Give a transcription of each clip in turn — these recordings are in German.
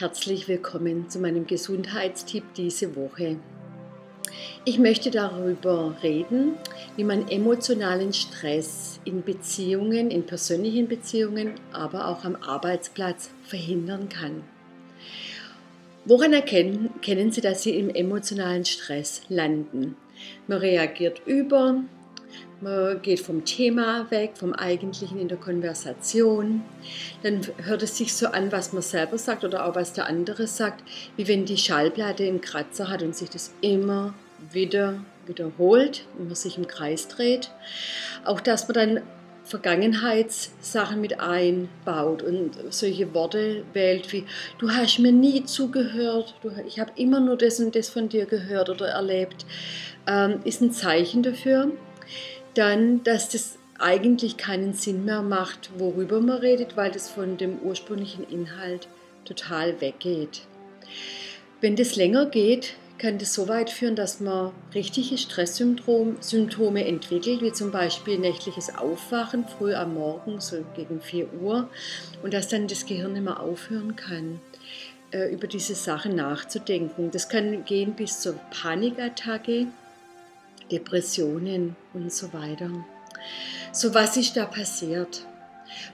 Herzlich willkommen zu meinem Gesundheitstipp diese Woche. Ich möchte darüber reden, wie man emotionalen Stress in Beziehungen, in persönlichen Beziehungen, aber auch am Arbeitsplatz verhindern kann. Woran erkennen kennen Sie, dass Sie im emotionalen Stress landen? Man reagiert über, man geht vom Thema weg, vom Eigentlichen in der Konversation. Dann hört es sich so an, was man selber sagt oder auch was der andere sagt, wie wenn die Schallplatte einen Kratzer hat und sich das immer wieder wiederholt und man sich im Kreis dreht. Auch dass man dann Vergangenheitssachen mit einbaut und solche Worte wählt wie du hast mir nie zugehört, ich habe immer nur das und das von dir gehört oder erlebt, ähm, ist ein Zeichen dafür, dann, dass das eigentlich keinen Sinn mehr macht, worüber man redet, weil das von dem ursprünglichen Inhalt total weggeht. Wenn das länger geht, kann das so weit führen, dass man richtige Stresssymptome entwickelt, wie zum Beispiel nächtliches Aufwachen früh am Morgen, so gegen 4 Uhr, und dass dann das Gehirn nicht mehr aufhören kann, äh, über diese Sachen nachzudenken. Das kann gehen bis zur Panikattacke, Depressionen und so weiter. So, was ist da passiert?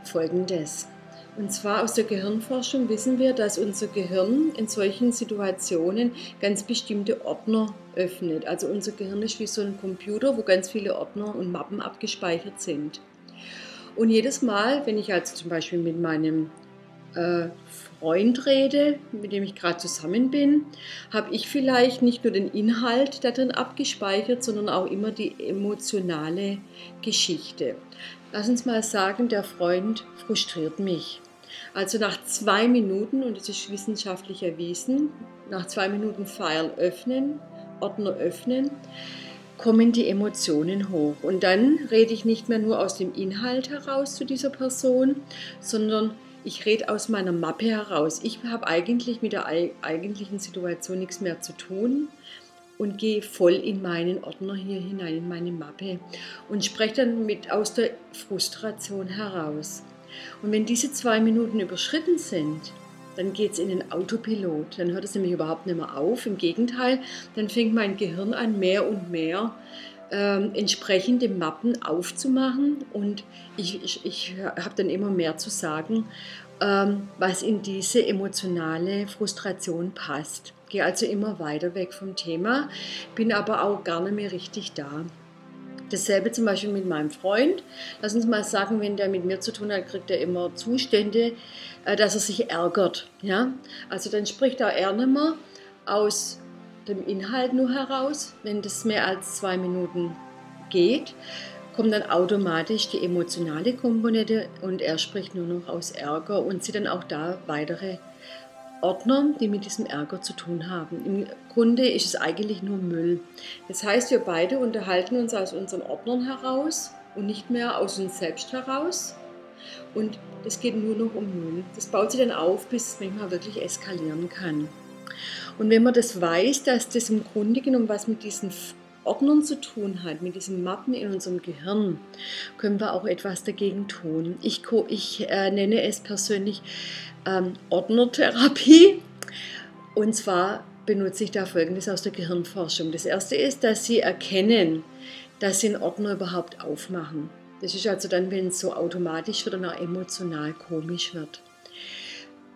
Folgendes. Und zwar aus der Gehirnforschung wissen wir, dass unser Gehirn in solchen Situationen ganz bestimmte Ordner öffnet. Also unser Gehirn ist wie so ein Computer, wo ganz viele Ordner und Mappen abgespeichert sind. Und jedes Mal, wenn ich also zum Beispiel mit meinem äh, Freund rede, mit dem ich gerade zusammen bin, habe ich vielleicht nicht nur den Inhalt darin abgespeichert, sondern auch immer die emotionale Geschichte. Lass uns mal sagen, der Freund frustriert mich. Also nach zwei Minuten, und das ist wissenschaftlich erwiesen, nach zwei Minuten File öffnen, Ordner öffnen, kommen die Emotionen hoch. Und dann rede ich nicht mehr nur aus dem Inhalt heraus zu dieser Person, sondern ich rede aus meiner Mappe heraus. Ich habe eigentlich mit der eigentlichen Situation nichts mehr zu tun und gehe voll in meinen Ordner hier hinein, in meine Mappe und spreche dann mit aus der Frustration heraus. Und wenn diese zwei Minuten überschritten sind, dann geht es in den Autopilot. Dann hört es nämlich überhaupt nicht mehr auf. Im Gegenteil, dann fängt mein Gehirn an, mehr und mehr ähm, entsprechende Mappen aufzumachen und ich, ich, ich habe dann immer mehr zu sagen, ähm, was in diese emotionale Frustration passt. Gehe also immer weiter weg vom Thema, bin aber auch gar nicht mehr richtig da. Dasselbe zum Beispiel mit meinem Freund. Lass uns mal sagen, wenn der mit mir zu tun hat, kriegt er immer Zustände, äh, dass er sich ärgert. Ja? Also dann spricht er eher nicht mehr aus dem Inhalt nur heraus, wenn das mehr als zwei Minuten geht, kommt dann automatisch die emotionale Komponente und er spricht nur noch aus Ärger und sieht dann auch da weitere Ordner, die mit diesem Ärger zu tun haben. Im Grunde ist es eigentlich nur Müll. Das heißt, wir beide unterhalten uns aus unseren Ordnern heraus und nicht mehr aus uns selbst heraus. Und es geht nur noch um Müll. Das baut sich dann auf, bis es manchmal wirklich eskalieren kann. Und wenn man das weiß, dass das im Grunde genommen was mit diesen Ordnern zu tun hat, mit diesen Mappen in unserem Gehirn, können wir auch etwas dagegen tun. Ich, ich äh, nenne es persönlich ähm, Ordnertherapie. Und zwar benutze ich da Folgendes aus der Gehirnforschung. Das erste ist, dass Sie erkennen, dass Sie einen Ordner überhaupt aufmachen. Das ist also dann, wenn es so automatisch wird und auch emotional komisch wird.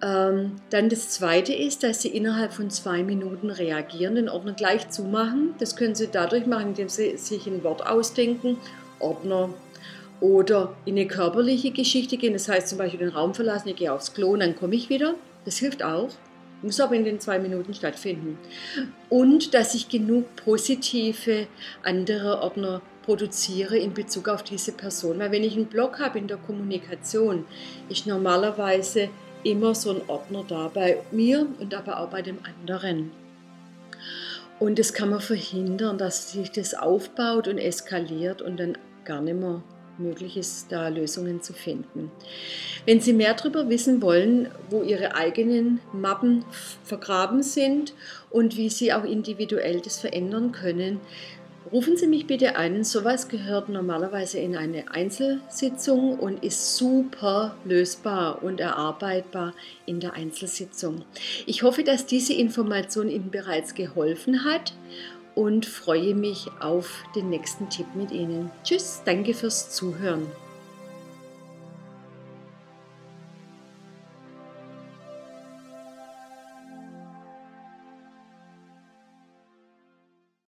Ähm, dann das Zweite ist, dass Sie innerhalb von zwei Minuten reagieren, den Ordner gleich zumachen. Das können Sie dadurch machen, indem Sie sich ein Wort ausdenken, Ordner oder in eine körperliche Geschichte gehen. Das heißt zum Beispiel den Raum verlassen, ich gehe aufs Klo und dann komme ich wieder. Das hilft auch. Muss aber in den zwei Minuten stattfinden. Und dass ich genug positive andere Ordner produziere in Bezug auf diese Person. Weil wenn ich einen Block habe in der Kommunikation, ist normalerweise immer so ein Ordner da bei mir und aber auch bei dem anderen. Und das kann man verhindern, dass sich das aufbaut und eskaliert und dann gar nicht mehr möglich ist, da Lösungen zu finden. Wenn Sie mehr darüber wissen wollen, wo Ihre eigenen Mappen vergraben sind und wie Sie auch individuell das verändern können, rufen Sie mich bitte an. Sowas gehört normalerweise in eine Einzelsitzung und ist super lösbar und erarbeitbar in der Einzelsitzung. Ich hoffe, dass diese Information Ihnen bereits geholfen hat und freue mich auf den nächsten Tipp mit Ihnen. Tschüss, danke fürs Zuhören.